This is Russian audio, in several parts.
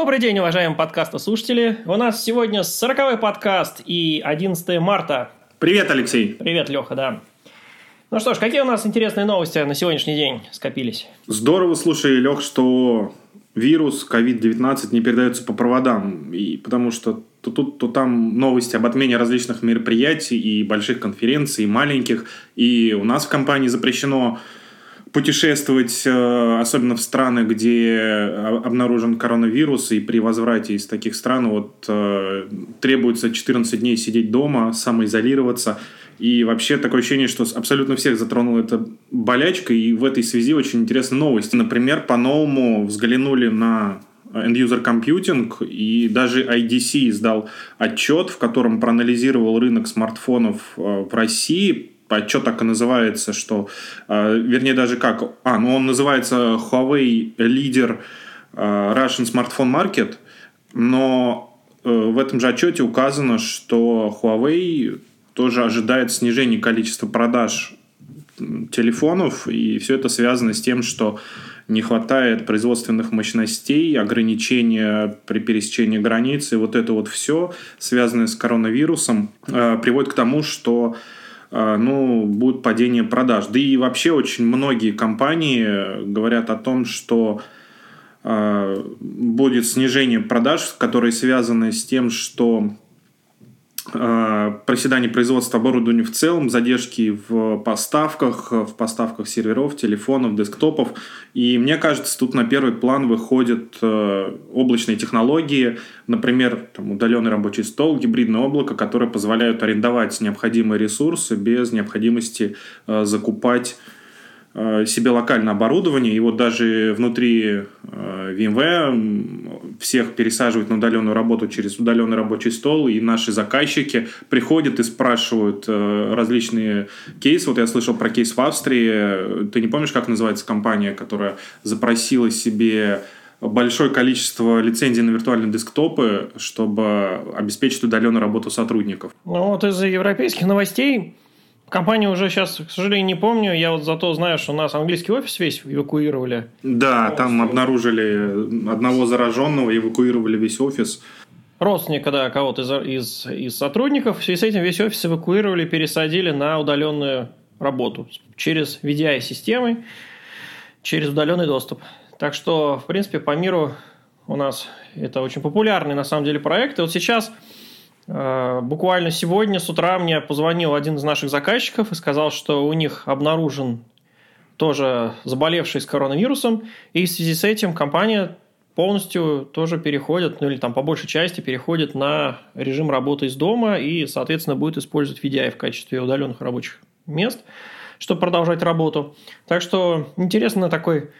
Добрый день, уважаемые подкастослушатели. У нас сегодня 40-й подкаст и 11 марта. Привет, Алексей. Привет, Леха, да. Ну что ж, какие у нас интересные новости на сегодняшний день скопились? Здорово, слушай, Лех, что вирус COVID-19 не передается по проводам, и потому что то тут, то там новости об отмене различных мероприятий и больших конференций, и маленьких. И у нас в компании запрещено путешествовать, э, особенно в страны, где обнаружен коронавирус, и при возврате из таких стран вот, э, требуется 14 дней сидеть дома, самоизолироваться. И вообще такое ощущение, что абсолютно всех затронула эта болячка, и в этой связи очень интересная новость. Например, по-новому взглянули на End-User Computing, и даже IDC издал отчет, в котором проанализировал рынок смартфонов э, в России. Отчет так и называется, что, э, вернее, даже как, а, ну он называется Huawei Leader э, Russian Smartphone Market, но в этом же отчете указано, что Huawei тоже ожидает снижения количества продаж телефонов, и все это связано с тем, что не хватает производственных мощностей, ограничения при пересечении границ, и вот это вот все, связанное с коронавирусом, э, приводит к тому, что э, ну, будет падение продаж. Да и вообще очень многие компании говорят о том, что э, будет снижение продаж, которые связаны с тем, что проседание производства оборудования в целом, задержки в поставках, в поставках серверов, телефонов, десктопов. И мне кажется, тут на первый план выходят э, облачные технологии, например, там, удаленный рабочий стол, гибридное облако, которые позволяют арендовать необходимые ресурсы без необходимости э, закупать Э, себе локальное оборудование, и вот даже внутри э, VMware всех пересаживают на удаленную работу через удаленный рабочий стол, и наши заказчики приходят и спрашивают э, различные кейсы. Вот я слышал про кейс в Австрии. Ты не помнишь, как называется компания, которая запросила себе большое количество лицензий на виртуальные десктопы, чтобы обеспечить удаленную работу сотрудников. Ну вот из европейских новостей Компанию уже сейчас, к сожалению, не помню. Я вот зато знаю, что у нас английский офис весь эвакуировали. Да, там обнаружили одного зараженного, эвакуировали весь офис. Родственника, да, кого-то из, из, из сотрудников. В связи с этим весь офис эвакуировали, пересадили на удаленную работу через VDI-системы, через удаленный доступ. Так что, в принципе, по миру у нас это очень популярный, на самом деле, проект. И вот сейчас буквально сегодня с утра мне позвонил один из наших заказчиков и сказал, что у них обнаружен тоже заболевший с коронавирусом, и в связи с этим компания полностью тоже переходит, ну или там по большей части переходит на режим работы из дома и, соответственно, будет использовать VDI в качестве удаленных рабочих мест, чтобы продолжать работу. Так что интересно такой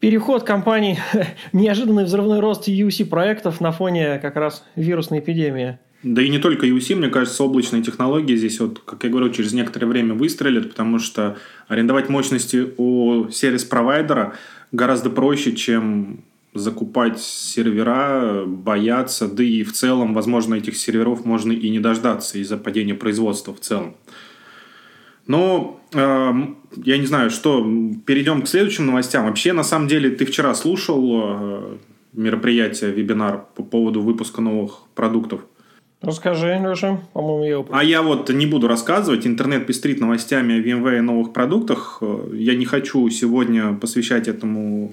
переход компаний, неожиданный взрывной рост UC проектов на фоне как раз вирусной эпидемии. Да и не только UC, мне кажется, облачные технологии здесь, вот, как я говорю, через некоторое время выстрелят, потому что арендовать мощности у сервис-провайдера гораздо проще, чем закупать сервера, бояться, да и в целом, возможно, этих серверов можно и не дождаться из-за падения производства в целом. Но э, я не знаю, что. Перейдем к следующим новостям. Вообще, на самом деле, ты вчера слушал э, мероприятие, вебинар по поводу выпуска новых продуктов. Расскажи, Леша, по-моему, я А я вот не буду рассказывать. Интернет пестрит новостями о VMware и новых продуктах. Я не хочу сегодня посвящать этому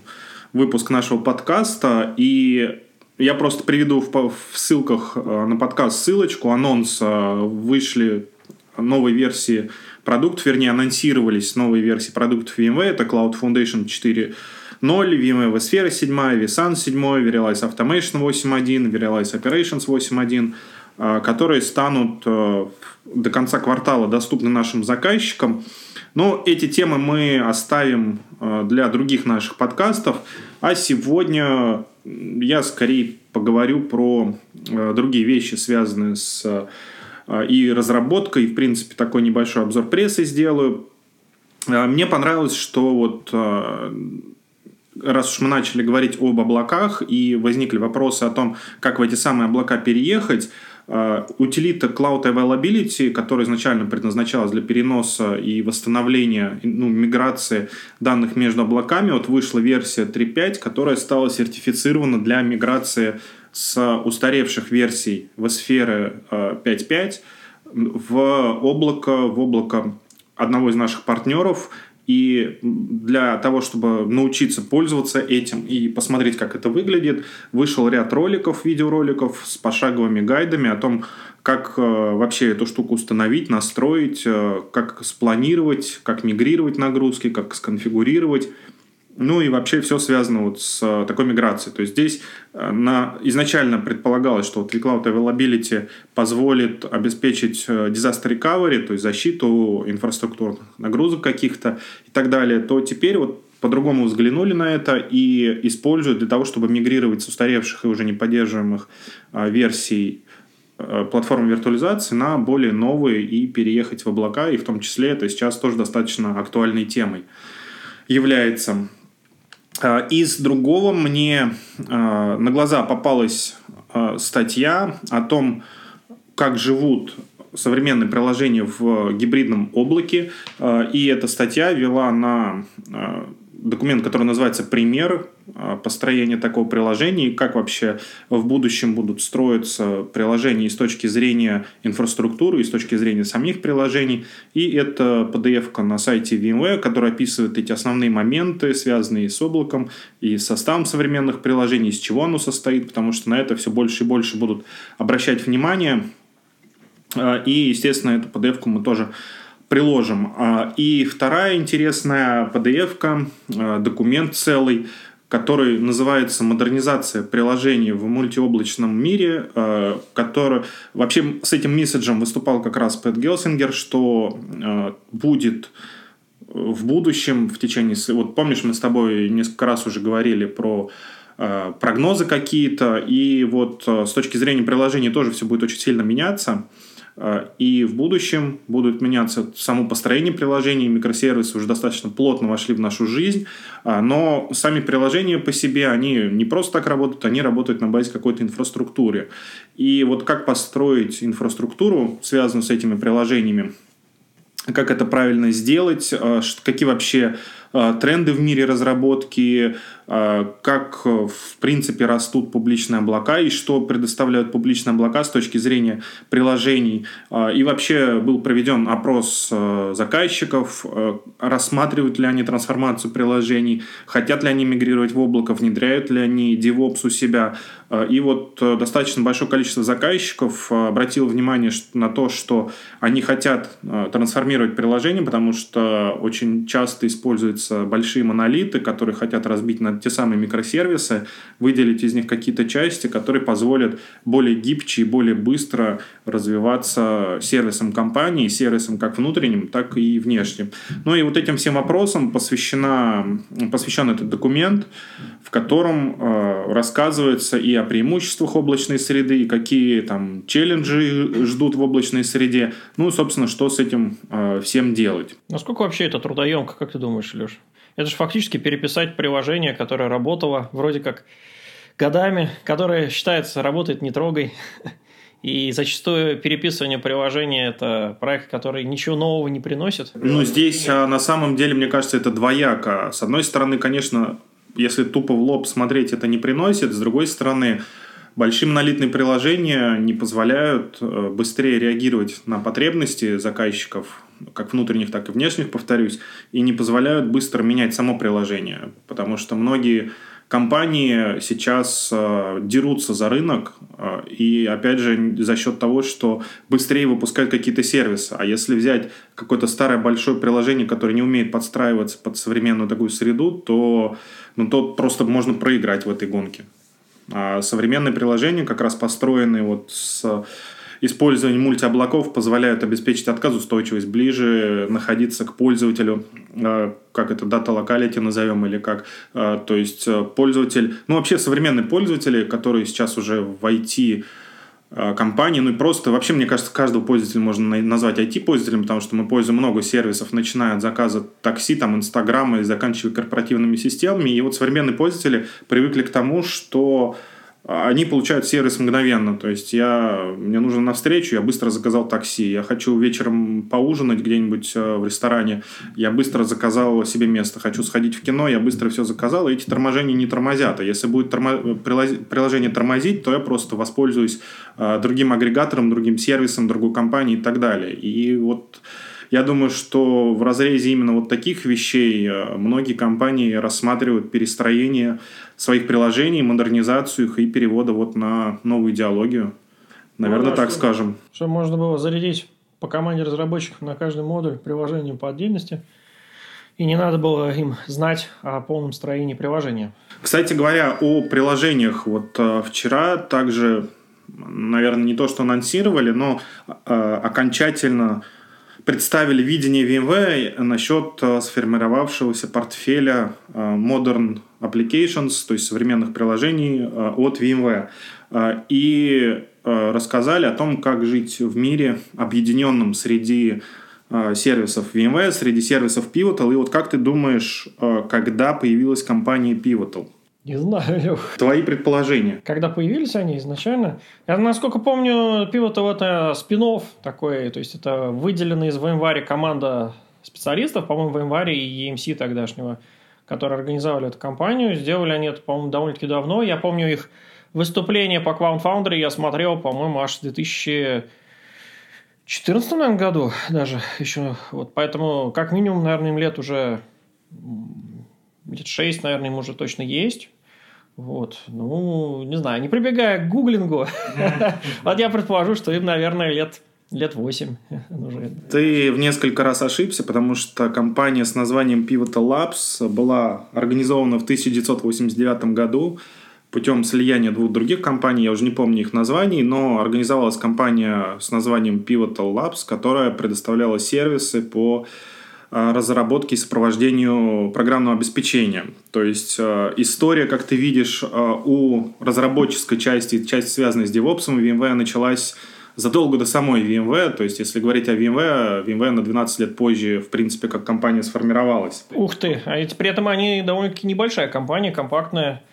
выпуск нашего подкаста. И я просто приведу в, ссылках э, на подкаст ссылочку. Анонс вышли новой версии продуктов, вернее, анонсировались новые версии продуктов VMware. Это Cloud Foundation 4.0, VMware vSphere 7, vSAN 7, Verialize Automation 8.1, Verialize Operations 8.1 Э, которые станут э, до конца квартала доступны нашим заказчикам. Но эти темы мы оставим э, для других наших подкастов. А сегодня я скорее поговорю про другие вещи, связанные с и разработкой, в принципе, такой небольшой обзор прессы сделаю. Мне понравилось, что вот раз уж мы начали говорить об облаках и возникли вопросы о том, как в эти самые облака переехать, Э, утилита Cloud Availability, которая изначально предназначалась для переноса и восстановления, ну, миграции данных между облаками, вот вышла версия 3.5, которая стала сертифицирована для миграции с устаревших версий в сферы 5.5 в облако, в облако одного из наших партнеров – и для того, чтобы научиться пользоваться этим и посмотреть, как это выглядит, вышел ряд роликов, видеороликов с пошаговыми гайдами о том, как э, вообще эту штуку установить, настроить, э, как спланировать, как мигрировать нагрузки, как сконфигурировать. Ну и вообще все связано вот с э, такой миграцией. То есть здесь э, на, изначально предполагалось, что вот vCloud Availability позволит обеспечить э, disaster recovery, то есть защиту инфраструктурных нагрузок каких-то и так далее, то теперь вот по-другому взглянули на это и используют для того, чтобы мигрировать с устаревших и уже не поддерживаемых версий платформы виртуализации на более новые и переехать в облака, и в том числе это сейчас тоже достаточно актуальной темой является. А, из другого мне а, на глаза попалась а, статья о том, как живут современные приложения в гибридном облаке. И эта статья вела на документ, который называется «Пример а, построения такого приложения и как вообще в будущем будут строиться приложения и с точки зрения инфраструктуры, и с точки зрения самих приложений. И это PDF на сайте VMware, который описывает эти основные моменты, связанные с облаком и составом современных приложений, из чего оно состоит, потому что на это все больше и больше будут обращать внимание. А, и, естественно, эту PDF мы тоже приложим. А, и вторая интересная PDF-ка, а, документ целый, который называется «Модернизация приложений в мультиоблачном мире», а, который вообще с этим месседжем выступал как раз Пэт Гелсингер, что будет в будущем, в течение... Вот помнишь, мы с тобой несколько раз уже говорили про прогнозы какие-то, и вот с точки зрения приложений тоже все будет очень сильно меняться – и в будущем будут меняться само построение приложений, микросервисы уже достаточно плотно вошли в нашу жизнь, э, но сами приложения по себе, они не просто так работают, они работают на базе какой-то инфраструктуры. И вот как построить инфраструктуру, связанную с этими приложениями, как это правильно сделать, э, какие вообще тренды в мире разработки, а, как, в принципе, растут публичные облака и что предоставляют публичные облака с точки зрения приложений. А, и вообще был проведен опрос заказчиков, рассматривают ли они трансформацию приложений, хотят ли они мигрировать в облако, внедряют ли они DevOps у себя. А, и вот достаточно большое количество заказчиков обратило внимание на то, что они хотят трансформировать приложение, потому что очень часто используются большие монолиты, которые хотят разбить на те самые микросервисы, выделить из них какие-то части, которые позволят более гибче и более быстро развиваться сервисом компании, сервисом как внутренним, так и внешним. Ну и вот этим всем вопросам посвящена, посвящен этот документ, в котором э, рассказывается и о преимуществах облачной среды, какие там челленджи ждут в облачной среде, ну и, собственно, что с этим э, всем делать. Насколько вообще это трудоемко, как ты думаешь, Леш? Это же фактически переписать приложение, которое работало вроде как годами, которое считается работает не трогай. И зачастую переписывание приложения – это проект, который ничего нового не приносит. Ну, здесь а, на самом деле, мне кажется, это двояко. С одной стороны, конечно, если тупо в лоб смотреть, это не приносит. С другой стороны, большие монолитные приложения не позволяют э, быстрее реагировать на потребности заказчиков как внутренних, так и внешних, повторюсь, и не позволяют быстро менять само приложение, потому что многие компании сейчас э, дерутся за рынок, э, и опять же за счет того, что быстрее выпускают какие-то сервисы. А если взять какое-то старое большое приложение, которое не умеет подстраиваться под современную такую среду, то, ну, то просто можно проиграть в этой гонке. А современные приложения, как раз построенные вот с использование мультиоблаков позволяет обеспечить отказоустойчивость, ближе находиться к пользователю, э, как это, дата локалити назовем, или как, э, то есть э, пользователь, ну вообще современные пользователи, которые сейчас уже в IT компании, ну и просто, вообще, мне кажется, каждого пользователя можно назвать IT-пользователем, потому что мы пользуем много сервисов, начиная от заказа такси, там, Инстаграма и заканчивая корпоративными системами. И вот современные пользователи привыкли к тому, что они получают сервис мгновенно. То есть я, мне нужно навстречу, я быстро заказал такси. Я хочу вечером поужинать где-нибудь э, в ресторане, я быстро заказал себе место. Хочу сходить в кино, я быстро все заказал, и эти торможения не тормозят. А если будет тормо... приложение тормозить, то я просто воспользуюсь э, другим агрегатором, другим сервисом, другой компанией и так далее. И вот я думаю, что в разрезе именно вот таких вещей э, многие компании рассматривают перестроение своих приложений, модернизацию их и перевода вот на новую идеологию. Наверное, ну, да, так что, скажем. Чтобы можно было зарядить по команде разработчиков на каждый модуль приложение по отдельности. И не надо было им знать о полном строении приложения. Кстати говоря, о приложениях. Вот э, вчера также, наверное, не то, что анонсировали, но э, окончательно представили видение VMware насчет э, сформировавшегося портфеля э, Modern Applications, то есть современных приложений э, от VMware. И рассказали о том, как жить в мире объединенном среди сервисов VMware, среди сервисов Pivotal. И вот как ты думаешь, когда появилась компания Pivotal? Не знаю, Лех. Твои предположения. Когда появились они изначально, я, насколько помню, пиво-то это спинов такой, то есть это выделенная из VMware команда специалистов, по-моему, VMware и EMC тогдашнего, которые организовали эту компанию. Сделали они это, по-моему, довольно-таки давно. Я помню их выступление по Cloud Foundry я смотрел, по-моему, аж в 2014 наверное, году даже еще. Вот, поэтому, как минимум, наверное, им лет уже лет 6, наверное, ему уже точно есть. Вот, ну, не знаю, не прибегая к гуглингу, вот я предположу, что им, наверное, лет лет 8 Ты в несколько раз ошибся, потому что компания с названием Pivotal Labs была организована в 1989 году путем слияния двух других компаний, я уже не помню их названий, но организовалась компания с названием Pivotal Labs, которая предоставляла сервисы по разработке и сопровождению программного обеспечения. То есть э, история, как ты видишь, э, у разработческой части, часть связанная с DevOps, VMware началась задолго до самой VMware, то есть если говорить о VMware, VMware на 12 лет позже, в принципе, как компания сформировалась. Ух ты, а ведь при этом они довольно-таки небольшая компания, компактная.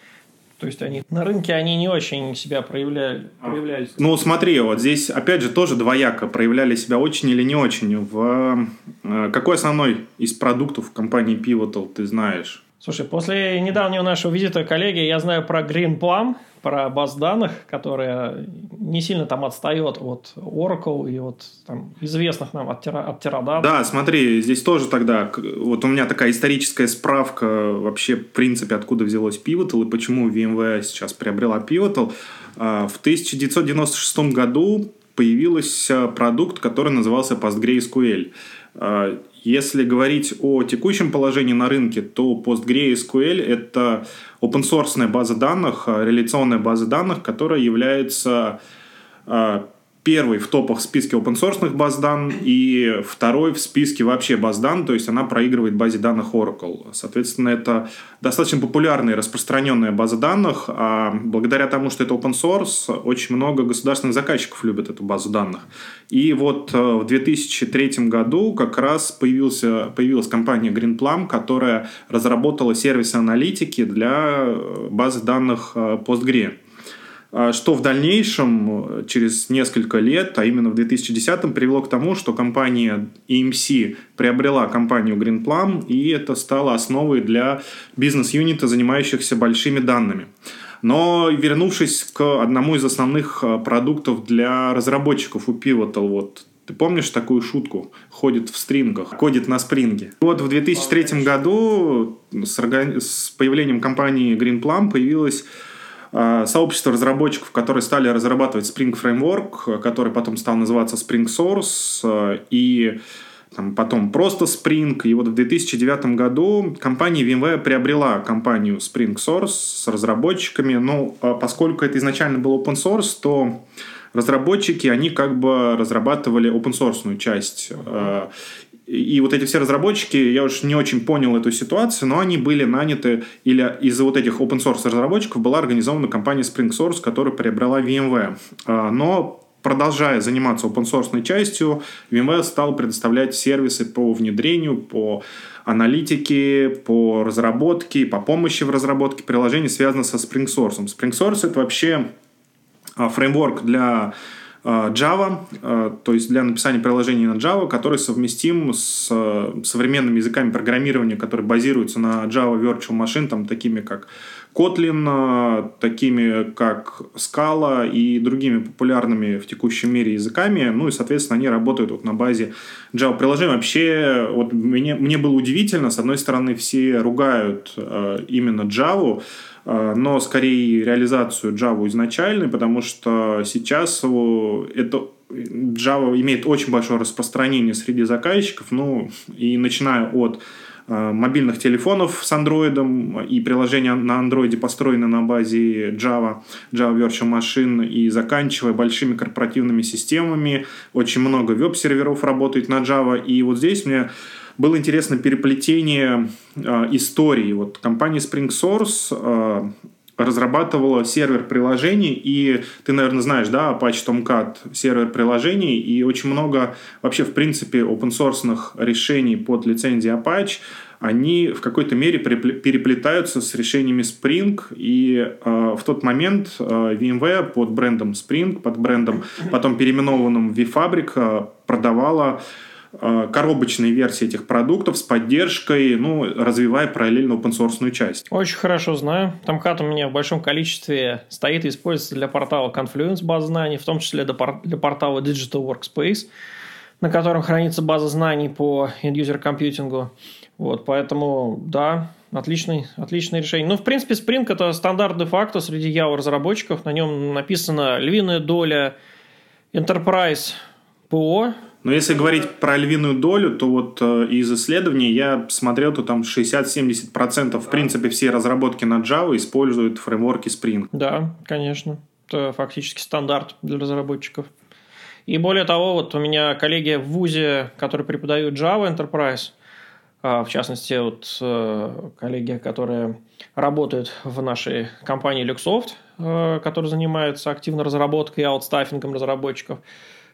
То есть они на рынке они не очень себя проявляли, проявлялись. Ну, смотри, вот здесь опять же тоже двояко проявляли себя очень или не очень. В э, какой основной из продуктов компании Pivotal ты знаешь? Слушай, после недавнего нашего визита коллеги я знаю про Green Plum, про баз данных, которая не сильно там отстает от Oracle и от там, известных нам от, от Teradata. Да, смотри, здесь тоже тогда, вот у меня такая историческая справка вообще, в принципе, откуда взялось Pivotal и почему VMware сейчас приобрела Pivotal. А, в 1996 году появился продукт, который назывался PostgreSQL. А, если говорить о текущем положении на рынке, то PostgreSQL – это open source база данных, а, реляционная база данных, которая является а, первый в топах в списке open source баз данных и второй в списке вообще баз данных, то есть она проигрывает базе данных Oracle. Соответственно, это достаточно популярная и распространенная база данных, а благодаря тому, что это open source, очень много государственных заказчиков любят эту базу данных. И вот э, в 2003 году как раз появился, появилась компания GreenPlum, которая разработала сервисы аналитики для э, базы данных э, Postgre. А что в дальнейшем, через несколько лет, а именно в 2010-м, привело к тому, что компания EMC приобрела компанию GreenPlum, и это стало основой для бизнес-юнита, занимающихся большими данными. Но вернувшись к одному из основных а, продуктов для разработчиков у Pivotal, вот ты помнишь такую шутку? Ходит в стрингах, ходит на спринге. Вот в 2003 году с, появлением компании GreenPlum появилась сообщество разработчиков, которые стали разрабатывать Spring Framework, который потом стал называться Spring Source, а, и там, потом просто Spring. И вот в 2009 году компания VMware приобрела компанию Spring Source с разработчиками. Но а, поскольку это изначально был open source, то разработчики, они как бы разрабатывали open source часть. И вот эти все разработчики, я уж не очень понял эту ситуацию, но они были наняты, или из-за вот этих open source разработчиков была организована компания Spring Source, которая приобрела VMware. А, но продолжая заниматься open source частью, VMware стал предоставлять сервисы по внедрению, по аналитике, по разработке, по помощи в разработке приложений, связанных со Spring Source. Spring Source это вообще а, фреймворк для Java, а, то есть для написания приложений на Java, который совместим с современными языками программирования, которые базируются на Java Virtual Machine, там, такими как Kotlin, такими как Scala и другими популярными в текущем мире языками. Ну и, соответственно, они работают вот на базе Java приложений. Вообще, вот мне, мне было удивительно, с одной стороны, все ругают э, именно Java, э, но скорее реализацию Java изначальной, потому что сейчас это Java имеет очень большое распространение среди заказчиков, ну и начиная от Э, мобильных телефонов с андроидом и приложения на андроиде построены на базе Java, Java Virtual Machine и заканчивая большими корпоративными системами. Очень много веб-серверов работает на Java. И вот здесь мне было интересно переплетение э, истории. Вот компания Spring Source э, разрабатывала сервер приложений, и ты, наверное, знаешь, да, Apache Tomcat сервер приложений, и очень много вообще, в принципе, open source решений под лицензией Apache, они в какой-то мере переплетаются с решениями Spring, и э, в тот момент э, VMware под брендом Spring, под брендом, потом переименованным vFabric, э, продавала Э, коробочные версии этих продуктов с поддержкой, ну, развивая параллельно open часть. Очень хорошо знаю. Tomcat у меня в большом количестве стоит и используется для портала Confluence баз знаний, в том числе для портала Digital Workspace, на котором хранится база знаний по end-user компьютингу. Вот, поэтому, да, отличный, отличное решение. Ну, в принципе, Spring – это стандарт де-факто среди Java разработчиков. На нем написана львиная доля Enterprise ПО, но если говорить про львиную долю, то вот э, из исследований я смотрел, то там 60-70% в принципе все разработки на Java используют фреймворки Spring. Да, конечно. Это фактически стандарт для разработчиков. И более того, вот у меня коллеги в ВУЗе, которые преподают Java Enterprise, а, в частности, вот э, коллеги, которые работают в нашей компании Luxoft, э, которая занимается активно разработкой и аутстаффингом разработчиков,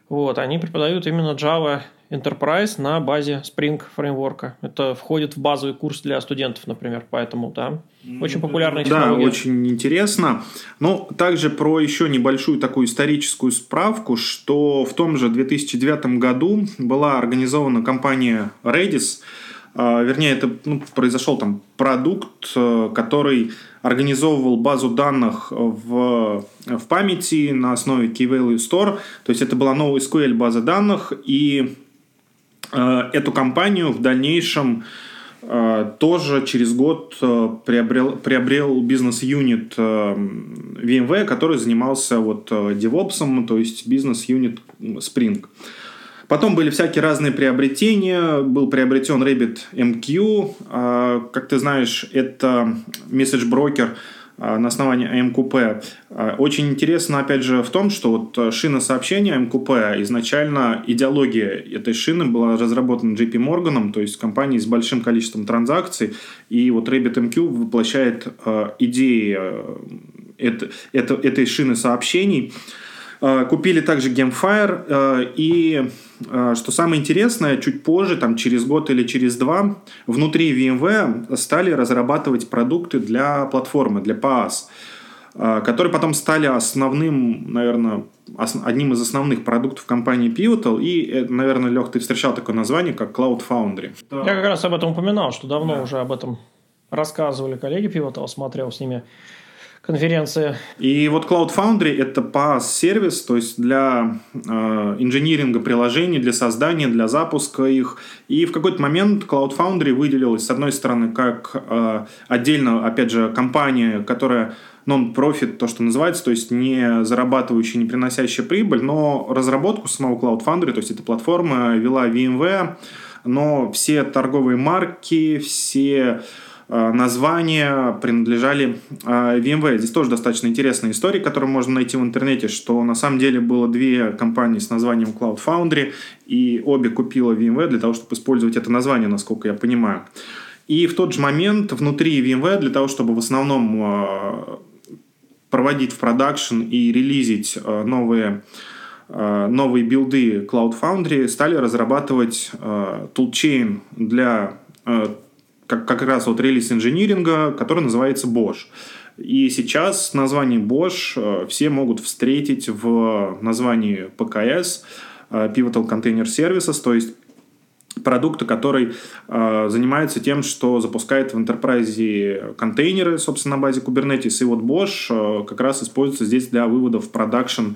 вот, они преподают именно Java Enterprise на базе Spring фреймворка. Это входит в базовый курс для студентов, например, поэтому, да, очень популярная технология. Да, очень интересно. Но также про еще небольшую такую историческую справку, что в том же 2009 году была организована компания Redis, вернее, это ну, произошел там продукт, э, который организовывал базу данных в, в памяти на основе Key Value Store. То есть это была новая SQL база данных, и э, эту компанию в дальнейшем э, тоже через год приобрел, приобрел бизнес-юнит э, VMware, который занимался вот э, DevOps, то есть бизнес-юнит Spring. Потом были всякие разные приобретения. Был приобретен Rabbit MQ. А, как ты знаешь, это месседж-брокер а, на основании AMQP. А, очень интересно, опять же, в том, что вот шина сообщения AMQP, изначально идеология этой шины была разработана JP Morgan, то есть компанией с большим количеством транзакций, и вот Rabbit MQ воплощает идеи это, это, этой шины сообщений. Купили также Gamefire и что самое интересное, чуть позже, там через год или через два, внутри VMware стали разрабатывать продукты для платформы, для PaaS, а, которые потом стали основным, наверное, одним из основных продуктов компании Pivotal. И, э, наверное, Лех, ты встречал такое название, как Cloud Foundry. Я как раз об этом упоминал, что давно да. уже об этом рассказывали коллеги Pivotal, смотрел с ними конференции. И вот Cloud Foundry – это PaaS-сервис, то есть для э, инжиниринга приложений, для создания, для запуска их. И в какой-то момент Cloud Foundry выделилась, с одной стороны, как э, отдельно, опять же, компания, которая нон-профит, то, что называется, то есть не зарабатывающая, не приносящая прибыль, но разработку самого Cloud Foundry, то есть эта платформа вела VMware, но все торговые марки, все названия принадлежали э, VMware. Здесь тоже достаточно интересная история, которую можно найти в интернете, что на самом деле было две компании с названием Cloud Foundry, и обе купила VMware для того, чтобы использовать это название, насколько я понимаю. И в тот же момент внутри VMware для того, чтобы в основном э, проводить в продакшн и релизить новые новые билды Cloud Foundry стали разрабатывать toolchain для как, как раз вот релиз инжиниринга, который называется Bosch. И сейчас название Bosch все могут встретить в названии ПКС, Pivotal Container Services, то есть продукта, который э, занимается тем, что запускает в enterprise контейнеры, собственно, на базе Kubernetes. И вот Bosch э, как раз используется здесь для вывода в продакшн э,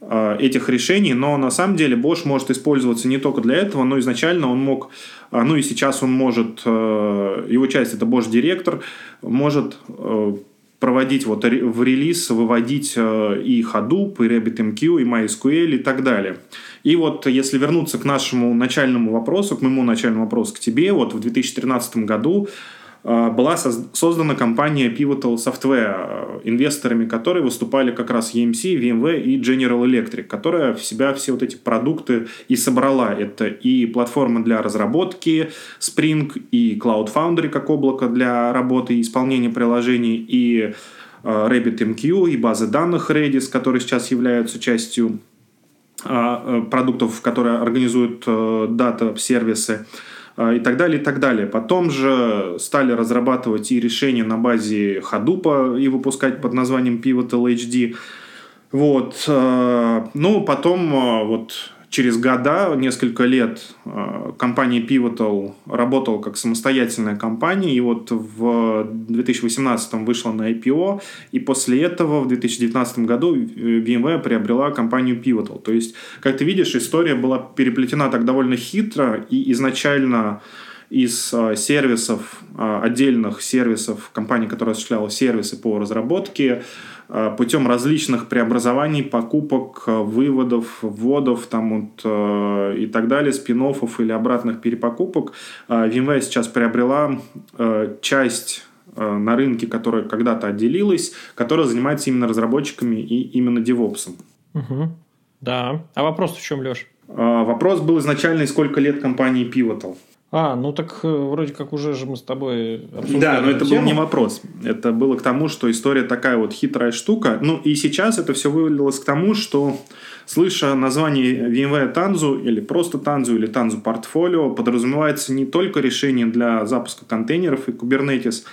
этих решений, но на самом деле Bosch может использоваться не только для этого, но изначально он мог, э, ну и сейчас он может, э, его часть это Bosch директор, может э, проводить вот в релиз, выводить э, и Hadoop, и RabbitMQ, и MySQL и так далее. И вот если вернуться к нашему начальному вопросу, к моему начальному вопросу к тебе, вот в 2013 году э, была создана компания Pivotal Software, э, инвесторами которой выступали как раз EMC, VMware и General Electric, которая в себя все вот эти продукты и собрала. Это и платформа для разработки Spring, и Cloud Foundry как облако для работы и исполнения приложений, и э, RabbitMQ, и базы данных Redis, которые сейчас являются частью э, продуктов, которые организуют э, дата-сервисы а, и так далее, и так далее. Потом же стали разрабатывать и решения на базе Hadoop и выпускать под названием Pivotal HD. Вот. Э, ну, потом вот через года, несколько лет, э, компания Pivotal работала как самостоятельная компания, и вот в 2018 вышла на IPO, и после этого в 2019 году VMware приобрела компанию Pivotal. То есть, как ты видишь, история была переплетена так довольно хитро, и изначально из э, сервисов, э, отдельных сервисов, компании, которая осуществляла сервисы по разработке, Э, путем различных преобразований, покупок, выводов, вводов там вот, и так далее, спин или обратных перепокупок, VMware сейчас приобрела часть на рынке, которая когда-то отделилась, которая занимается именно разработчиками и именно DevOps. Угу. Да. А вопрос в чем, Леш? Вопрос был изначально, сколько лет компании Pivotal. А, ну так э, вроде как уже же мы с тобой обсуждали. Да, но это тему. был не вопрос. Это было к тому, что история такая вот хитрая штука. Ну и сейчас это все вывалилось к тому, что слыша название VMware Tanzu или просто Tanzu или Tanzu Portfolio, подразумевается не только решение для запуска контейнеров и Kubernetes,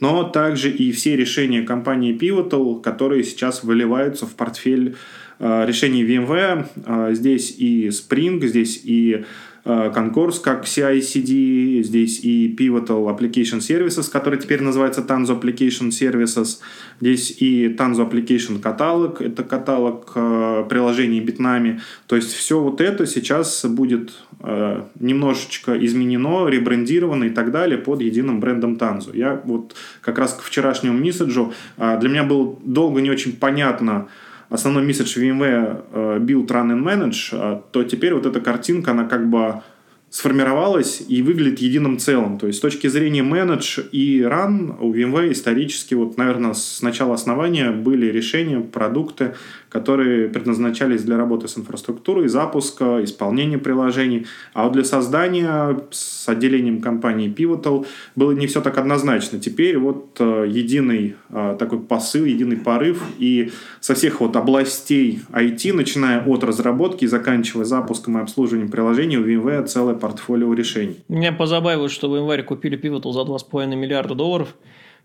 но также и все решения компании Pivotal, которые сейчас выливаются в портфель э, решений VMware. Э, здесь и Spring, здесь и Э, Concourse как CI-CD, здесь и Pivotal Application Services, который теперь называется Tanzo Application Services, здесь и Tanzo Application каталог, это каталог э, приложений битнами. То есть все вот это сейчас будет э, немножечко изменено, ребрендировано и так далее под единым брендом Tanzo. Я вот как раз к вчерашнему месседжу, для меня было долго не очень понятно, основной месседж VMware э, Build, Run and Manage, а, то теперь вот эта картинка, она как бы сформировалась и выглядит единым целым. То есть с точки зрения менедж и run у VMware исторически, вот, наверное, с начала основания были решения, продукты, которые предназначались для работы с инфраструктурой, запуска, исполнения приложений. А вот для создания с отделением компании Pivotal было не все так однозначно. Теперь вот э, единый э, такой посыл, единый порыв и со всех вот областей IT, начиная от разработки и заканчивая запуском и обслуживанием приложений, у VMware целое портфолио решений. Меня позабавило, что в январе купили Pivotal за 2,5 миллиарда долларов,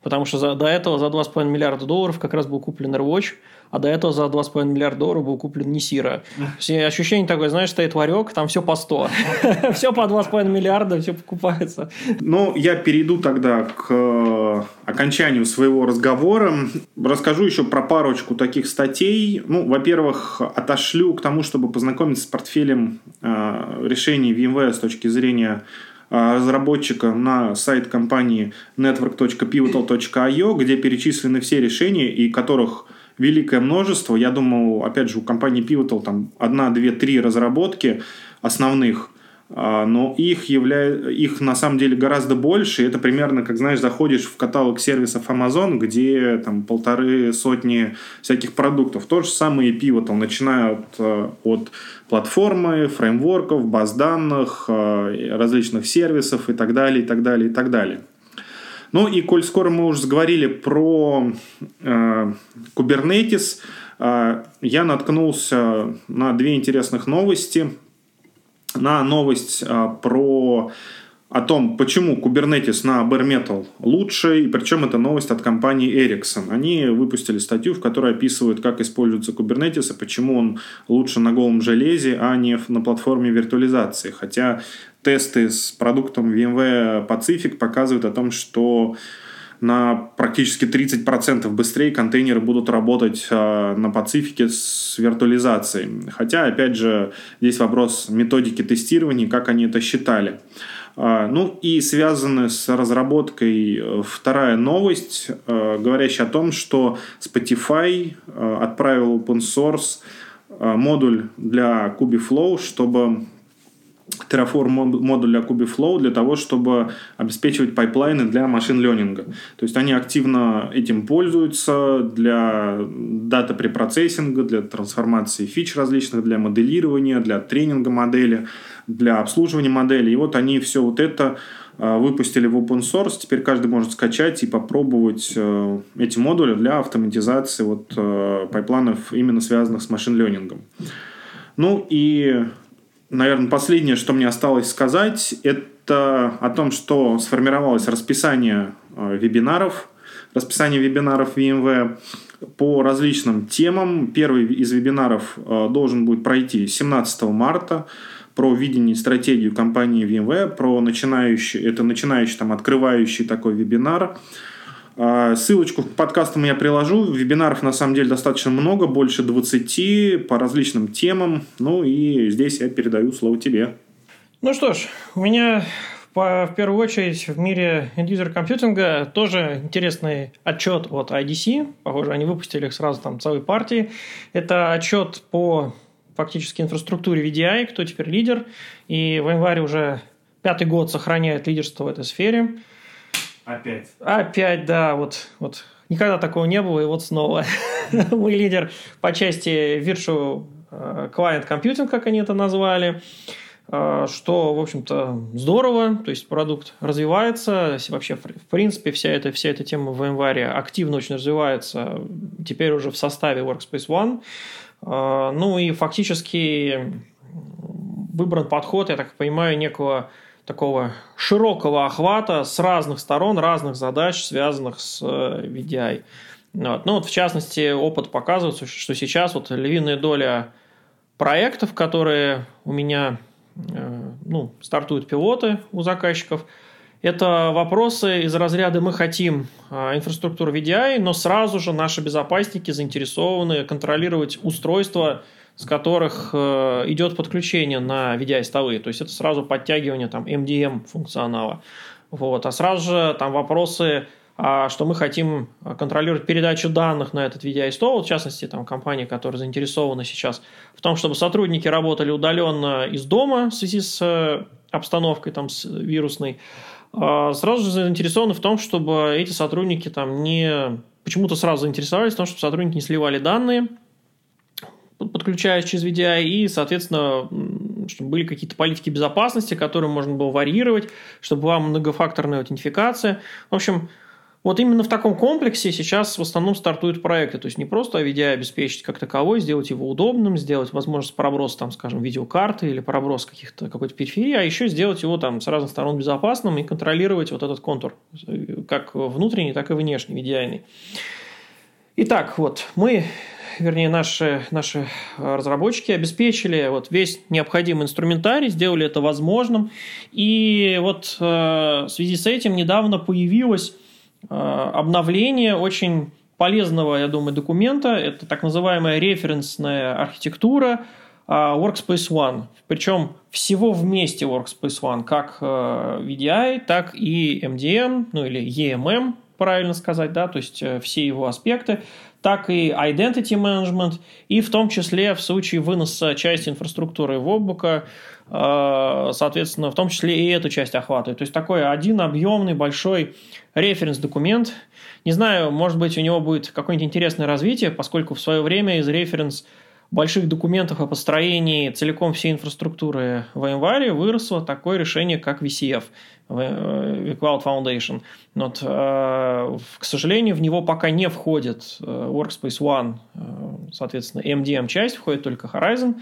потому что за, до этого за 2,5 миллиарда долларов как раз был куплен AirWatch, а до этого за 2,5 миллиарда долларов был куплен Нисира. Ощущение такое, знаешь, стоит ларек, там все по 100. Все по 2,5 миллиарда, все покупается. Ну, я перейду тогда к э, окончанию своего разговора. Расскажу еще про парочку таких статей. Ну, во-первых, отошлю к тому, чтобы познакомиться с портфелем э, решений VMware с точки зрения разработчика на сайт компании network.pivotal.io, где перечислены все решения, и которых великое множество. Я думаю, опять же, у компании Pivotal там одна, две, три разработки основных, а, но их, явля... их на самом деле гораздо больше. Это примерно, как знаешь, заходишь в каталог сервисов Amazon, где там полторы сотни всяких продуктов. То же самое и Pivotal, начиная от, э, от платформы, фреймворков, баз данных, э, различных сервисов и так далее, и так далее, и так далее. Ну и коль скоро мы уже заговорили про э, Kubernetes, э, я наткнулся на две интересных новости. На новость э, про о том, почему Kubernetes на Bare Metal лучше, и причем это новость от компании Ericsson. Они выпустили статью, в которой описывают, как используется Kubernetes и почему он лучше на голом железе, а не на платформе виртуализации. Хотя тесты с продуктом VMware Pacific показывают о том, что на практически 30% быстрее контейнеры будут работать э, на Пацифике с виртуализацией. Хотя, опять же, здесь вопрос методики тестирования, как они это считали. А, ну и связанная с разработкой э, вторая новость, э, говорящая о том, что Spotify э, отправил open source модуль для Kubeflow, чтобы Terraform модуль для Kubeflow для того, чтобы обеспечивать пайплайны для machine learning -а. То есть они активно этим пользуются для data препроцессинга, для трансформации фич различных, для моделирования, для тренинга модели для обслуживания модели. И вот они все вот это а, выпустили в open source. Теперь каждый может скачать и попробовать э, эти модули для автоматизации вот э, пайплайнов, именно связанных с machine learning -ом. Ну и, наверное, последнее, что мне осталось сказать, это о том, что сформировалось расписание э, вебинаров, расписание вебинаров VMware по различным темам. Первый из вебинаров должен будет пройти 17 марта про видение и стратегию компании VMware, про начинающий, это начинающий, там, открывающий такой вебинар. А, ссылочку к подкастам я приложу. Вебинаров на самом деле достаточно много, больше 20 по различным темам. Ну и здесь я передаю слово тебе. Ну что ж, у меня по, в первую очередь в мире end-user компьютинга тоже интересный отчет от IDC. Похоже, они выпустили их сразу там целой партии. Это отчет по фактически инфраструктуре VDI, кто теперь лидер. И в январе уже пятый год сохраняет лидерство в этой сфере. Опять. Опять, да, вот, вот никогда такого не было, и вот снова. Мы лидер по части Virtual э, Client Computing, как они это назвали э, что, в общем-то, здорово, то есть продукт развивается, вообще, в принципе, вся эта, вся эта тема в январе активно очень развивается, теперь уже в составе Workspace ONE, а, ну и фактически выбран подход, я так понимаю, некого такого широкого охвата с разных сторон, разных задач, связанных с э, VDI. Вот. Ну вот, в частности, опыт показывает, что сейчас вот львиная доля проектов, которые у меня э, ну, стартуют пилоты у заказчиков – это вопросы из разряда «мы хотим а, инфраструктуру VDI, но сразу же наши безопасники заинтересованы контролировать устройства, с которых э, идет подключение на VDI-столы. То есть это сразу подтягивание там, MDM функционала. Вот. А сразу же там вопросы а, что мы хотим контролировать передачу данных на этот VDI-стол, в частности, там, компании, которые заинтересованы сейчас в том, чтобы сотрудники работали удаленно из дома в связи с э, обстановкой там, с вирусной, а, сразу же заинтересованы в том, чтобы эти сотрудники там не... Почему-то сразу заинтересовались в том, чтобы сотрудники не сливали данные, подключаясь через VDI, и, соответственно, чтобы были какие-то политики безопасности, которые можно было варьировать, чтобы была многофакторная аутентификация. В общем, вот именно в таком комплексе сейчас в основном стартуют проекты. То есть не просто VDI обеспечить как таковой, сделать его удобным, сделать возможность проброса, там, скажем, видеокарты или проброс каких-то какой-то периферии, а еще сделать его там с разных сторон безопасным и контролировать вот этот контур, как внутренний, так и внешний, VDI. Итак, вот мы вернее, наши, наши разработчики обеспечили вот весь необходимый инструментарий, сделали это возможным. И вот э, в связи с этим недавно появилась Э, обновление очень полезного, я думаю, документа. Это так называемая референсная архитектура э, Workspace ONE. Причем всего вместе Workspace ONE, как э, VDI, так и MDM, ну или EMM, правильно сказать, да, то есть все его аспекты, так и Identity Management, и в том числе в случае выноса части инфраструктуры в облако, соответственно, в том числе и эту часть охватывает. То есть такой один объемный большой референс-документ. Не знаю, может быть, у него будет какое-нибудь интересное развитие, поскольку в свое время из референс больших документов о построении целиком всей инфраструктуры VMware выросло такое решение, как VCF, vCloud Foundation. Вот, к сожалению, в него пока не входит Workspace ONE, соответственно, MDM-часть, входит только Horizon.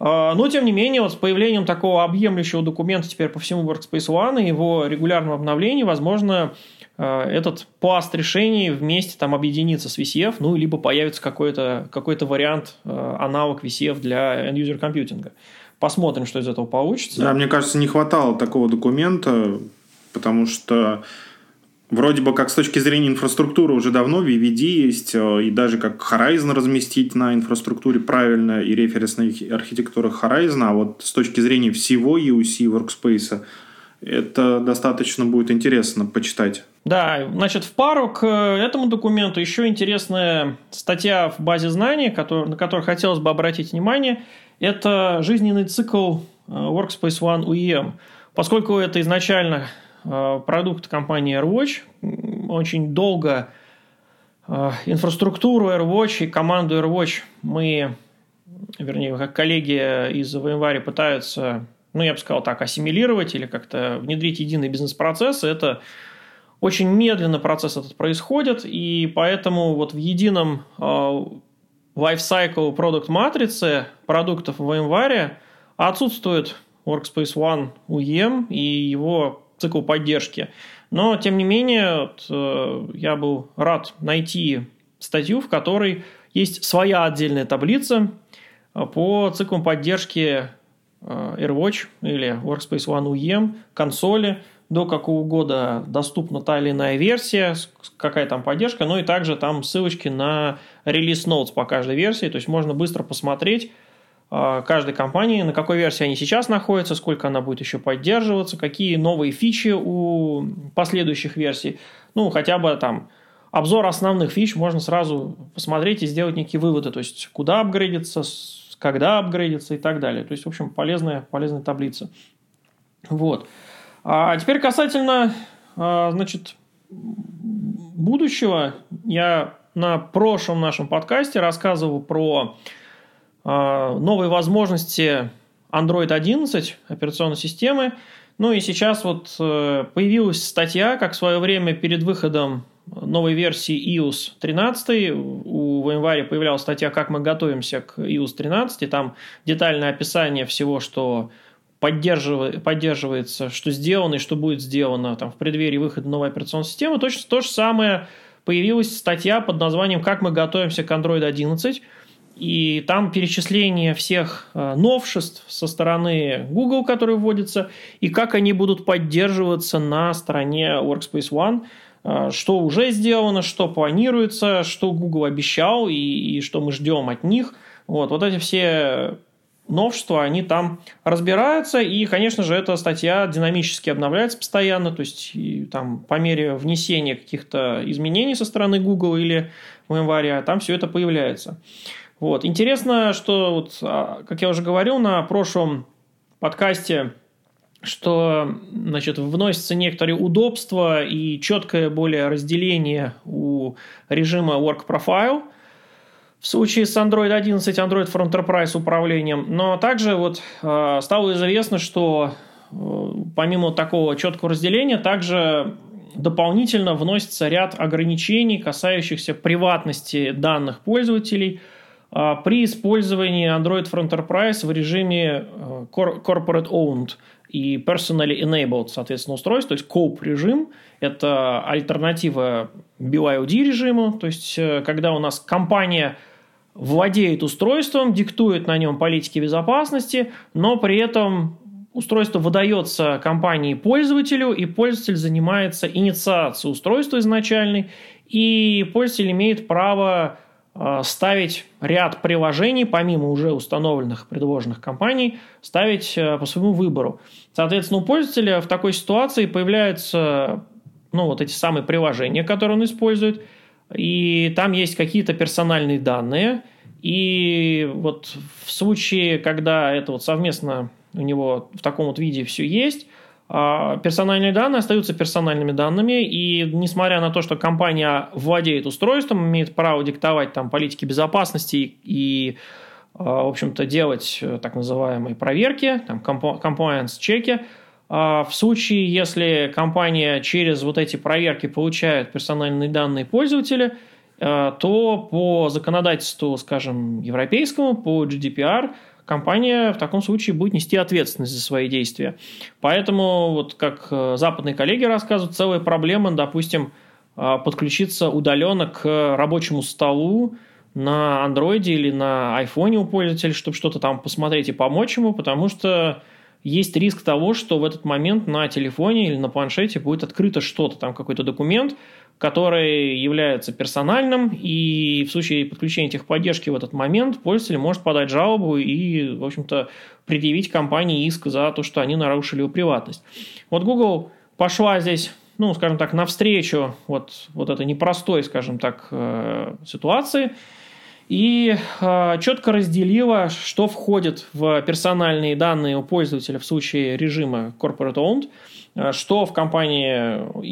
Но, тем не менее, вот с появлением такого объемлющего документа теперь по всему Workspace ONE и его регулярном обновлении, возможно, Э, этот пласт решений вместе там объединится с VCF, ну, либо появится какой-то какой вариант, э, аналог VCF для end-user компьютинга. Посмотрим, что из этого получится. Да, мне кажется, не хватало такого документа, потому что вроде бы как с точки зрения инфраструктуры уже давно VVD есть, э, и даже как Horizon разместить на инфраструктуре правильно, и референсная архитектура Horizon, а вот с точки зрения всего UC Workspace это достаточно будет интересно почитать. Да, значит, в пару к этому документу еще интересная статья в базе знаний, на которую хотелось бы обратить внимание. Это жизненный цикл э, Workspace ONE UEM. Поскольку это изначально э, продукт компании AirWatch, очень долго э, инфраструктуру AirWatch и команду AirWatch мы, вернее, как коллеги из VMware пытаются ну, я бы сказал так, ассимилировать или как-то внедрить единый бизнес-процесс, это очень медленно процесс этот происходит, и поэтому вот в едином э, lifecycle продукт матрицы продуктов в VMware отсутствует Workspace ONE UEM и его цикл поддержки. Но, тем не менее, вот, э, я был рад найти статью, в которой есть своя отдельная таблица по циклам поддержки Э, AirWatch или Workspace ONE UEM, консоли, до какого года доступна та или иная версия, какая там поддержка, ну и также там ссылочки на релиз notes по каждой версии, то есть можно быстро посмотреть э, каждой компании, на какой версии они сейчас находятся, сколько она будет еще поддерживаться, какие новые фичи у последующих версий, ну хотя бы там обзор основных фич можно сразу посмотреть и сделать некие выводы, то есть куда апгрейдиться, когда апгрейдится и так далее. То есть, в общем, полезная, полезная таблица. Вот. А теперь касательно, а, значит, будущего. Я на прошлом нашем подкасте рассказывал про а, новые возможности Android 11 операционной системы. Ну и сейчас вот э, появилась статья, как в свое время перед выходом новой версии iOS 13 у VMware появлялась статья «Как мы готовимся к iOS 13», и там детальное описание всего, что поддерживает, поддерживается, что сделано и что будет сделано там, в преддверии выхода новой операционной системы. Точно то же самое появилась статья под названием «Как мы готовимся к Android 11», и там перечисление всех э, новшеств со стороны Google, которые вводятся, и как они будут поддерживаться на стороне Workspace ONE – а, что уже сделано, что планируется, что Google обещал и, и что мы ждем от них. Вот, вот эти все новшества, они там разбираются, и, конечно же, эта статья динамически обновляется постоянно, то есть и, там по мере внесения каких-то изменений со стороны Google или VMware, там все это появляется. Вот. Интересно, что, вот, а, как я уже говорил на прошлом подкасте, что значит, вносятся некоторые удобства и четкое более разделение у режима Work Profile в случае с Android 11, Android for Enterprise управлением. Но также вот э, стало известно, что э, помимо такого четкого разделения, также дополнительно вносится ряд ограничений, касающихся приватности данных пользователей э, при использовании Android for Enterprise в режиме Corporate Owned – и personally enabled, соответственно, устройство, то есть COPE режим, это альтернатива BYOD режиму, то есть когда у нас компания владеет устройством, диктует на нем политики безопасности, но при этом устройство выдается компании пользователю, и пользователь занимается инициацией устройства изначальной, и пользователь имеет право Э, ставить ряд приложений, помимо уже установленных предложенных компаний, ставить э, по своему выбору. Соответственно, у пользователя в такой ситуации появляются ну, вот эти самые приложения, которые он использует, и там есть какие-то персональные данные, и вот в случае, когда это вот совместно у него в таком вот виде все есть, а, персональные данные остаются персональными данными, и несмотря на то, что компания владеет устройством, имеет право диктовать там политики безопасности и в общем-то, делать так называемые проверки, там, compliance-чеки, в случае, если компания через вот эти проверки получает персональные данные пользователя, то по законодательству, скажем, европейскому, по GDPR, компания в таком случае будет нести ответственность за свои действия. Поэтому, вот как э, западные коллеги рассказывают, целая проблема, допустим, э, подключиться удаленно к рабочему столу на андроиде или на айфоне у пользователя, чтобы что-то там посмотреть и помочь ему, потому что есть риск того, что в этот момент на телефоне или на планшете будет открыто что-то, там какой-то документ, который является персональным, и в случае подключения техподдержки в этот момент пользователь может подать жалобу и, в общем-то, предъявить компании иск за то, что они нарушили его приватность. Вот Google пошла здесь, ну, скажем так, навстречу вот, вот этой непростой, скажем так, э, ситуации, и э, четко разделила, что входит в персональные данные у пользователя в случае режима corporate owned – Э, что в компании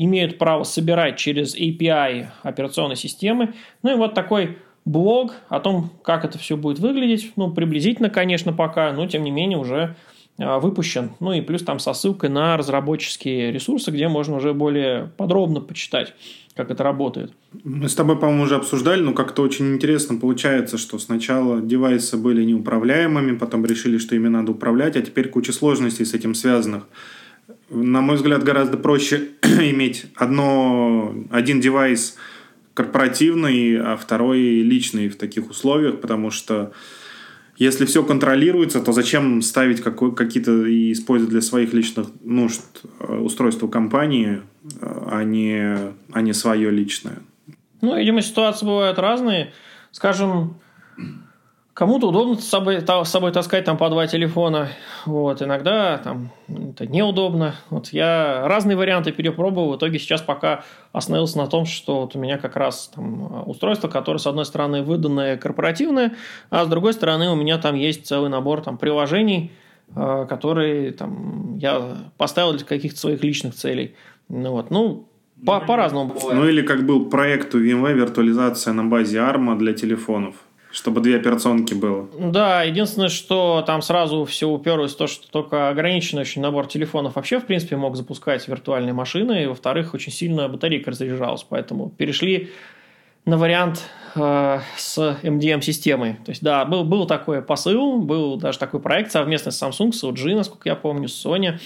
имеют право собирать через API операционной системы. Ну и вот такой блог о том, как это все будет выглядеть. Ну, приблизительно, конечно, пока, но тем не менее уже э, выпущен. Ну и плюс там со ссылкой на разработческие ресурсы, где можно уже более подробно почитать, как это работает. Мы с тобой, по-моему, уже обсуждали, но как-то очень интересно получается, что сначала девайсы были неуправляемыми, потом решили, что ими надо управлять, а теперь куча сложностей с этим связанных на мой взгляд, гораздо проще иметь одно, один девайс корпоративный, а второй личный в таких условиях, потому что если все контролируется, то зачем ставить какие-то и использовать для своих личных нужд э, устройства компании, а не, а не свое личное? Ну, видимо, ситуации бывают разные. Скажем, Кому-то удобно с собой, с собой таскать там по два телефона. Вот. Иногда там, это неудобно. Вот я разные варианты перепробовал. В итоге сейчас пока остановился на том, что вот у меня как раз там устройство, которое, с одной стороны, выданное корпоративное, а с другой стороны, у меня там есть целый набор там, приложений, э, которые там, я поставил для каких-то своих личных целей. Ну, вот. ну по- по-разному бывает. Ну или как был проект у VMware виртуализация на базе ARM для телефонов. Чтобы две операционки было. Да, единственное, что там сразу все уперлось в то, что только ограниченный очень набор телефонов вообще, в принципе, мог запускать виртуальные машины, и, во-вторых, очень сильно батарейка разряжалась, поэтому перешли на вариант э, с MDM-системой. То есть, да, был, был такой посыл, был даже такой проект совместный с Samsung, с LG, насколько я помню, с Sony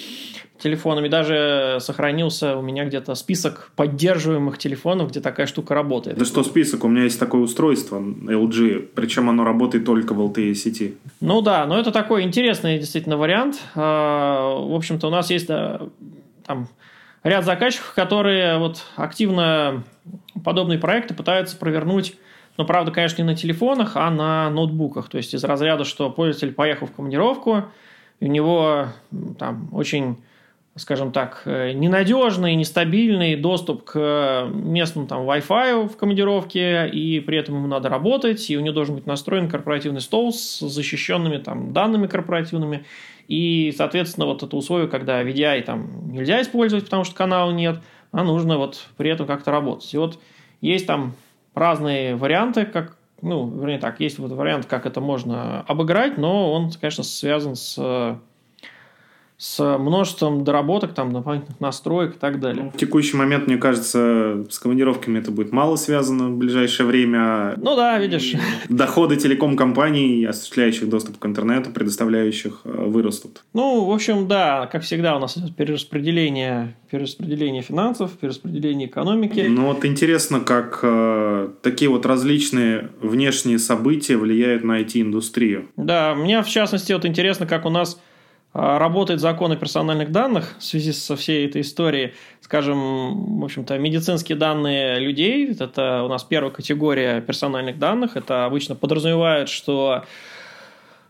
телефонами. Даже сохранился у меня где-то список поддерживаемых телефонов, где такая штука работает. Да что список? У меня есть такое устройство LG, причем оно работает только в LTE сети. Ну да, но это такой интересный действительно вариант. А, в общем-то, у нас есть там ряд заказчиков, которые вот активно подобные проекты пытаются провернуть но, правда, конечно, не на телефонах, а на ноутбуках. То есть из разряда, что пользователь поехал в командировку, и у него там очень скажем так, э, ненадежный, нестабильный доступ к местному там Wi-Fi в командировке, и при этом ему надо работать, и у него должен быть настроен корпоративный стол с защищенными там данными корпоративными, и, соответственно, вот это условие, когда VDI там нельзя использовать, потому что канала нет, а нужно вот при этом как-то работать. И вот есть там разные варианты, как ну, вернее так, есть вот вариант, как это можно обыграть, но он, конечно, связан с с множеством доработок, там, дополнительных настроек и так далее. В текущий момент, мне кажется, с командировками это будет мало связано в ближайшее время. Ну да, видишь. Доходы телеком-компаний, осуществляющих доступ к интернету, предоставляющих, э, вырастут. Ну, в общем, да, как всегда у нас идет перераспределение, перераспределение финансов, перераспределение экономики. Ну вот интересно, как э, такие вот различные внешние события влияют на IT-индустрию. Да, мне в частности вот интересно, как у нас работает закон о персональных данных в связи со всей этой историей. Скажем, в общем-то, медицинские данные людей, это у нас первая категория персональных данных, это обычно подразумевает, что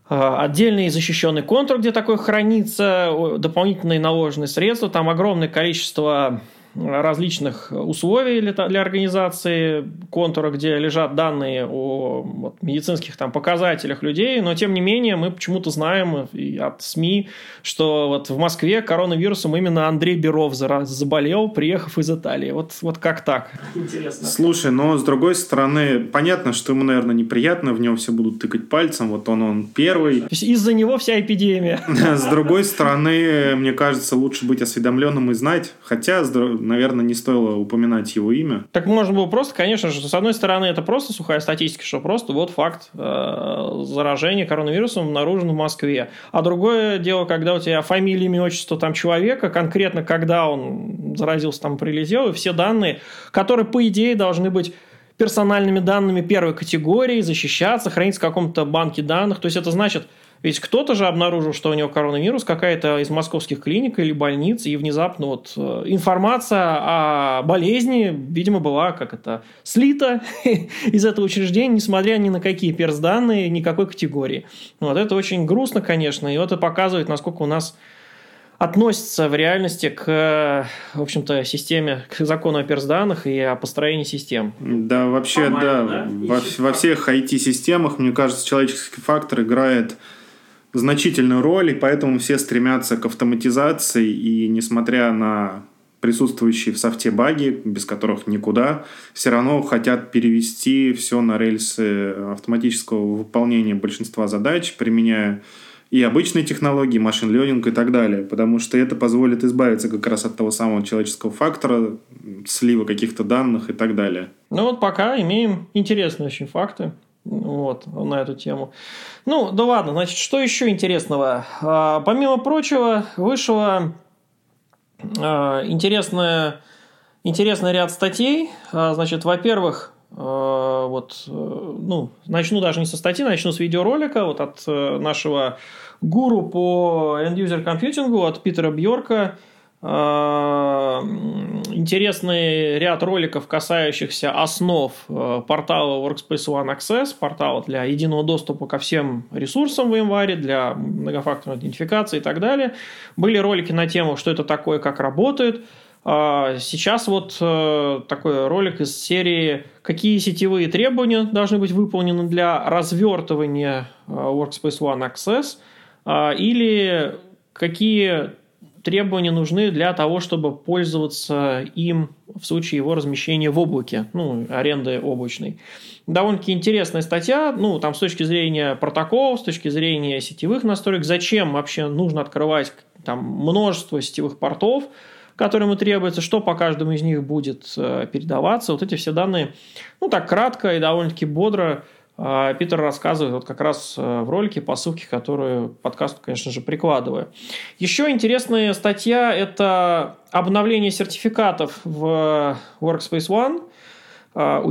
а, отдельный защищенный контур, где такое хранится, дополнительные наложенные средства, там огромное количество различных условий для организации контура, где лежат данные о вот, медицинских там, показателях людей, но тем не менее мы почему-то знаем и от СМИ, что вот в Москве коронавирусом именно Андрей Беров заболел, приехав из Италии. Вот, вот как так? Интересно. Слушай, но с другой стороны, понятно, что ему, наверное, неприятно, в него все будут тыкать пальцем, вот он, он первый. Из-за него вся эпидемия. С другой стороны, мне кажется, лучше быть осведомленным и знать, хотя, наверное, не стоило упоминать его имя. Так можно было просто, конечно же, с одной стороны, это просто сухая статистика, что просто вот факт э, заражения коронавирусом обнаружен в Москве. А другое дело, когда у тебя фамилия, имя, отчество там человека, конкретно когда он заразился, там прилетел, и все данные, которые, по идее, должны быть персональными данными первой категории, защищаться, храниться в каком-то банке данных. То есть это значит, ведь кто-то же обнаружил, что у него коронавирус, какая-то из московских клиник или больниц, и внезапно вот э, информация о болезни, видимо, была как это слита из этого учреждения, несмотря ни на какие персданные, никакой категории. Вот это очень грустно, конечно, и это показывает, насколько у нас относится в реальности к, в общем-то, системе, к закону о персданных и о построении систем. Да, вообще, да. да. Во, во всех IT-системах, мне кажется, человеческий фактор играет значительную роль, и поэтому все стремятся к автоматизации, и несмотря на присутствующие в софте баги, без которых никуда, все равно хотят перевести все на рельсы автоматического выполнения большинства задач, применяя и обычные технологии, машин ленинг и так далее, потому что это позволит избавиться как раз от того самого человеческого фактора, слива каких-то данных и так далее. Ну вот пока имеем интересные очень факты вот, на эту тему. Ну, да ладно, значит, что еще интересного? А, помимо прочего, вышло а, интересное, интересный ряд статей. А, значит, во-первых, а, вот, э, ну, начну даже не со статьи, начну с видеоролика вот от э, нашего гуру по end-user компьютингу, от Питера Бьорка – интересный ряд роликов, касающихся основ э, портала Workspace ONE Access, портала для единого доступа ко всем ресурсам в январе, для многофакторной идентификации и так далее. Были ролики на тему, что это такое, как работает. А сейчас вот э, такой ролик из серии «Какие сетевые требования должны быть выполнены для развертывания Workspace ONE Access?» а, или какие требования нужны для того, чтобы пользоваться им в случае его размещения в облаке, ну, аренды облачной. Довольно-таки интересная статья, ну, там с точки зрения протоколов, с точки зрения сетевых настроек, зачем вообще нужно открывать там множество сетевых портов, которые ему требуется, что по каждому из них будет э, передаваться. Вот эти все данные, ну, так кратко и довольно-таки бодро Питер рассказывает вот как раз э, в ролике по ссылке, которую подкаст, конечно же, прикладываю. Еще интересная статья – это обновление сертификатов в Workspace ONE. А,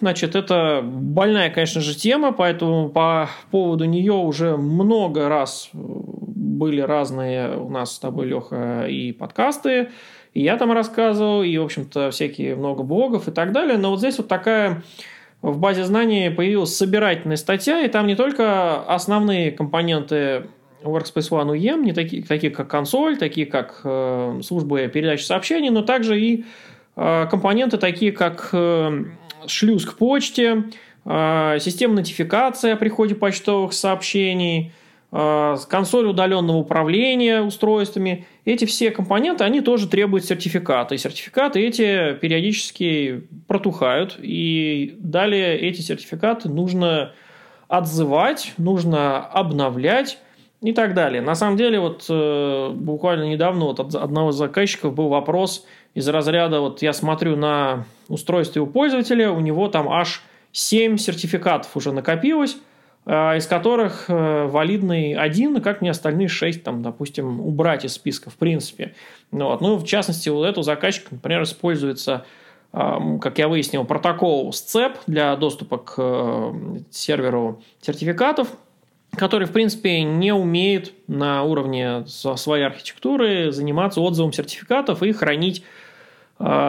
Значит, это больная, конечно же, тема, поэтому по поводу нее уже много раз были разные у нас с тобой, Леха, и подкасты, и я там рассказывал, и, в общем-то, всякие много блогов и так далее. Но вот здесь вот такая в базе знаний появилась собирательная статья, и там не только основные компоненты Workspace ONE UEM, не такие, такие как консоль, такие как э, службы передачи сообщений, но также и э, компоненты такие как э, шлюз к почте, э, система нотификации о приходе почтовых сообщений – консоль удаленного управления устройствами. Эти все компоненты, они тоже требуют сертификата. И сертификаты эти периодически протухают. И далее эти сертификаты нужно отзывать, нужно обновлять и так далее. На самом деле, вот э, буквально недавно вот от одного из заказчиков был вопрос из разряда, вот я смотрю на устройстве у пользователя, у него там аж 7 сертификатов уже накопилось, Э, из которых э, валидный один, как мне остальные шесть, там, допустим, убрать из списка, в принципе. Ну, вот. ну в частности, вот эту заказчик, например, используется как я выяснил, протокол SCEP для доступа к э, серверу сертификатов, который, в принципе, не умеет на уровне своей архитектуры заниматься отзывом сертификатов и хранить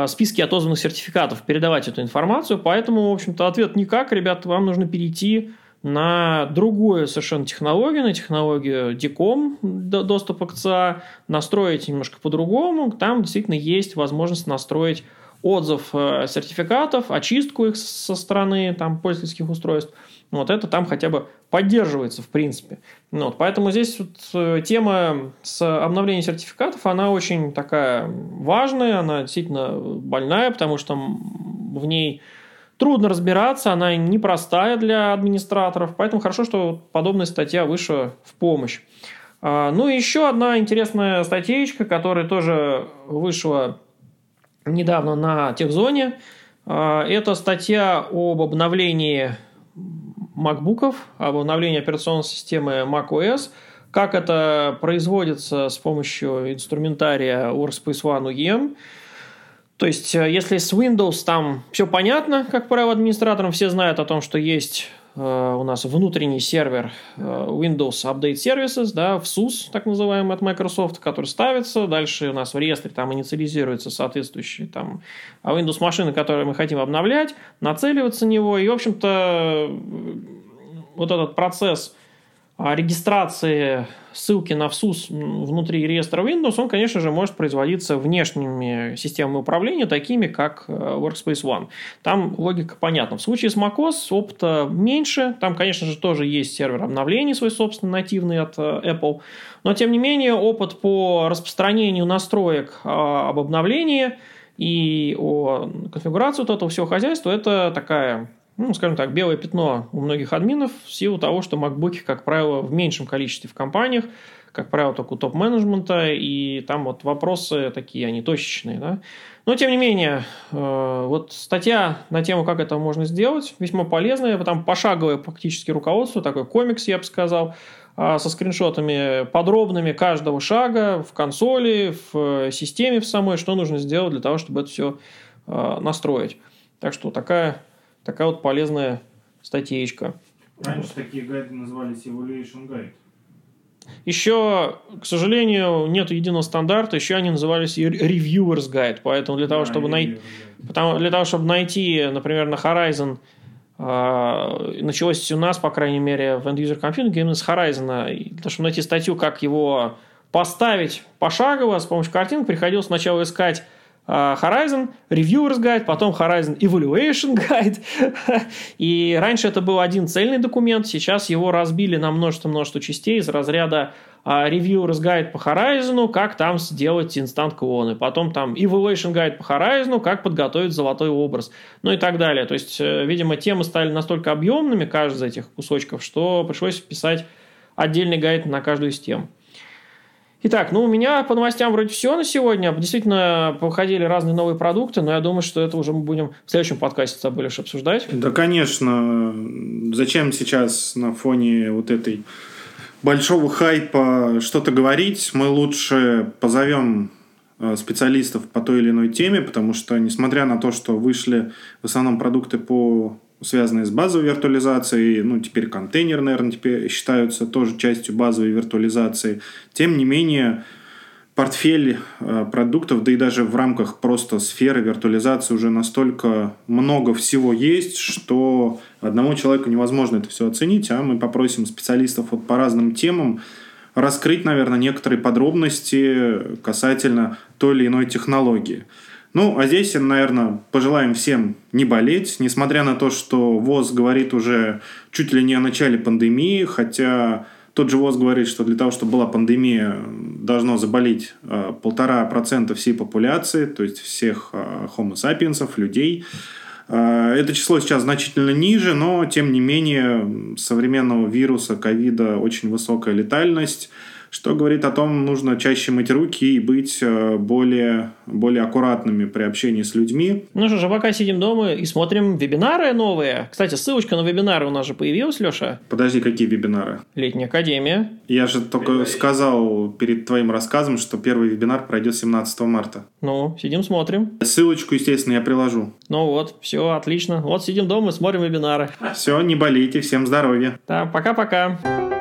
списки отозванных сертификатов, передавать эту информацию. Поэтому, в общем-то, ответ никак, ребят, вам нужно перейти на другую совершенно технологию, на технологию DICOM, доступа к ЦА, настроить немножко по-другому. Там действительно есть возможность настроить отзыв э, сертификатов, очистку их со стороны там, пользовательских устройств. Вот это там хотя бы поддерживается в принципе. Ну вот, поэтому здесь вот э, тема с обновлением сертификатов, она очень такая важная, она действительно больная, потому что в ней трудно разбираться, она непростая для администраторов, поэтому хорошо, что подобная статья вышла в помощь. А, ну и еще одна интересная статейка, которая тоже вышла недавно на техзоне. А, это статья об обновлении макбуков, об обновлении операционной системы macOS, как это производится с помощью инструментария Workspace ONE UEM. То есть, э, если с Windows там все понятно, как правило, администраторам все знают о том, что есть э, у нас внутренний сервер э, Windows Update Services, да, в SUS, так называемый от Microsoft, который ставится. Дальше у нас в реестре там инициализируются соответствующие там Windows машины, которые мы хотим обновлять, нацеливаться на него. И, в общем-то, вот этот процесс а регистрации ссылки на ВСУС внутри реестра Windows, он, конечно же, может производиться внешними системами управления, такими как э, Workspace ONE. Там логика понятна. В случае с macOS опыта меньше. Там, конечно же, тоже есть сервер обновлений свой собственный, нативный от э, Apple. Но, тем не менее, опыт по распространению настроек а, об обновлении и о конфигурации вот этого всего хозяйства – это такая ну, скажем так, белое пятно у многих админов в силу того, что макбуки, как правило, в меньшем количестве в компаниях, как правило, только у топ-менеджмента, и там вот вопросы такие, они точечные, да. Но, тем не менее, э, вот статья на тему, как это можно сделать, весьма полезная, там пошаговое практически руководство, такой комикс, я бы сказал, а, со скриншотами подробными каждого шага в консоли, в системе в самой, что нужно сделать для того, чтобы это все э, настроить. Так что такая Такая вот полезная статейка. Раньше такие гайды назывались Evaluation Guide. Еще, к сожалению, нет единого стандарта, еще они назывались Reviewers Guide, поэтому для того, да, чтобы найти, потому, для того, чтобы найти, например, на Horizon, э, началось у нас, по крайней мере, в End User Computing именно с Horizon, и для того, чтобы найти статью, как его поставить пошагово с помощью картинок, приходилось сначала искать а, Horizon Reviewers Guide, потом Horizon Evaluation Guide. И раньше это был один цельный документ, сейчас его разбили на множество-множество частей из разряда а, Reviewers Guide по Horizon, как там сделать инстант-клоны, потом там Evaluation Guide по Horizon, как подготовить золотой образ, ну и так далее. То есть, э, видимо, темы стали настолько объемными, каждый из этих кусочков, что пришлось писать отдельный гайд на каждую из тем. Итак, ну у меня по новостям вроде все на сегодня. Действительно, выходили разные новые продукты, но я думаю, что это уже мы будем в следующем подкасте с тобой лишь обсуждать. Да, конечно. Зачем сейчас на фоне вот этой большого хайпа что-то говорить? Мы лучше позовем э, специалистов по той или иной теме, потому что, несмотря на то, что вышли в основном продукты по связанные с базовой виртуализацией, ну, теперь контейнеры, наверное, теперь считаются тоже частью базовой виртуализации. Тем не менее, портфель э, продуктов, да и даже в рамках просто сферы виртуализации уже настолько много всего есть, что одному человеку невозможно это все оценить, а мы попросим специалистов вот по разным темам раскрыть, наверное, некоторые подробности касательно той или иной технологии. Ну, а здесь, наверное, пожелаем всем не болеть, несмотря на то, что ВОЗ говорит уже чуть ли не о начале пандемии, хотя тот же ВОЗ говорит, что для того, чтобы была пандемия, должно заболеть э, полтора процента всей популяции, то есть всех э, homo sapiens, людей. Э, это число сейчас значительно ниже, но, тем не менее, современного вируса, ковида очень высокая летальность – что говорит о том, нужно чаще мыть руки и быть э, более, более аккуратными при общении с людьми. Ну что же, пока сидим дома и смотрим вебинары новые. Кстати, ссылочка на вебинары у нас же появилась, Леша. Подожди, какие вебинары? Летняя академия. Я же только Привет. сказал перед твоим рассказом, что первый вебинар пройдет 17 марта. Ну, сидим, смотрим. Ссылочку, естественно, я приложу. Ну вот, все, отлично. Вот сидим дома, смотрим вебинары. Все, не болейте, всем здоровья. Да, пока-пока.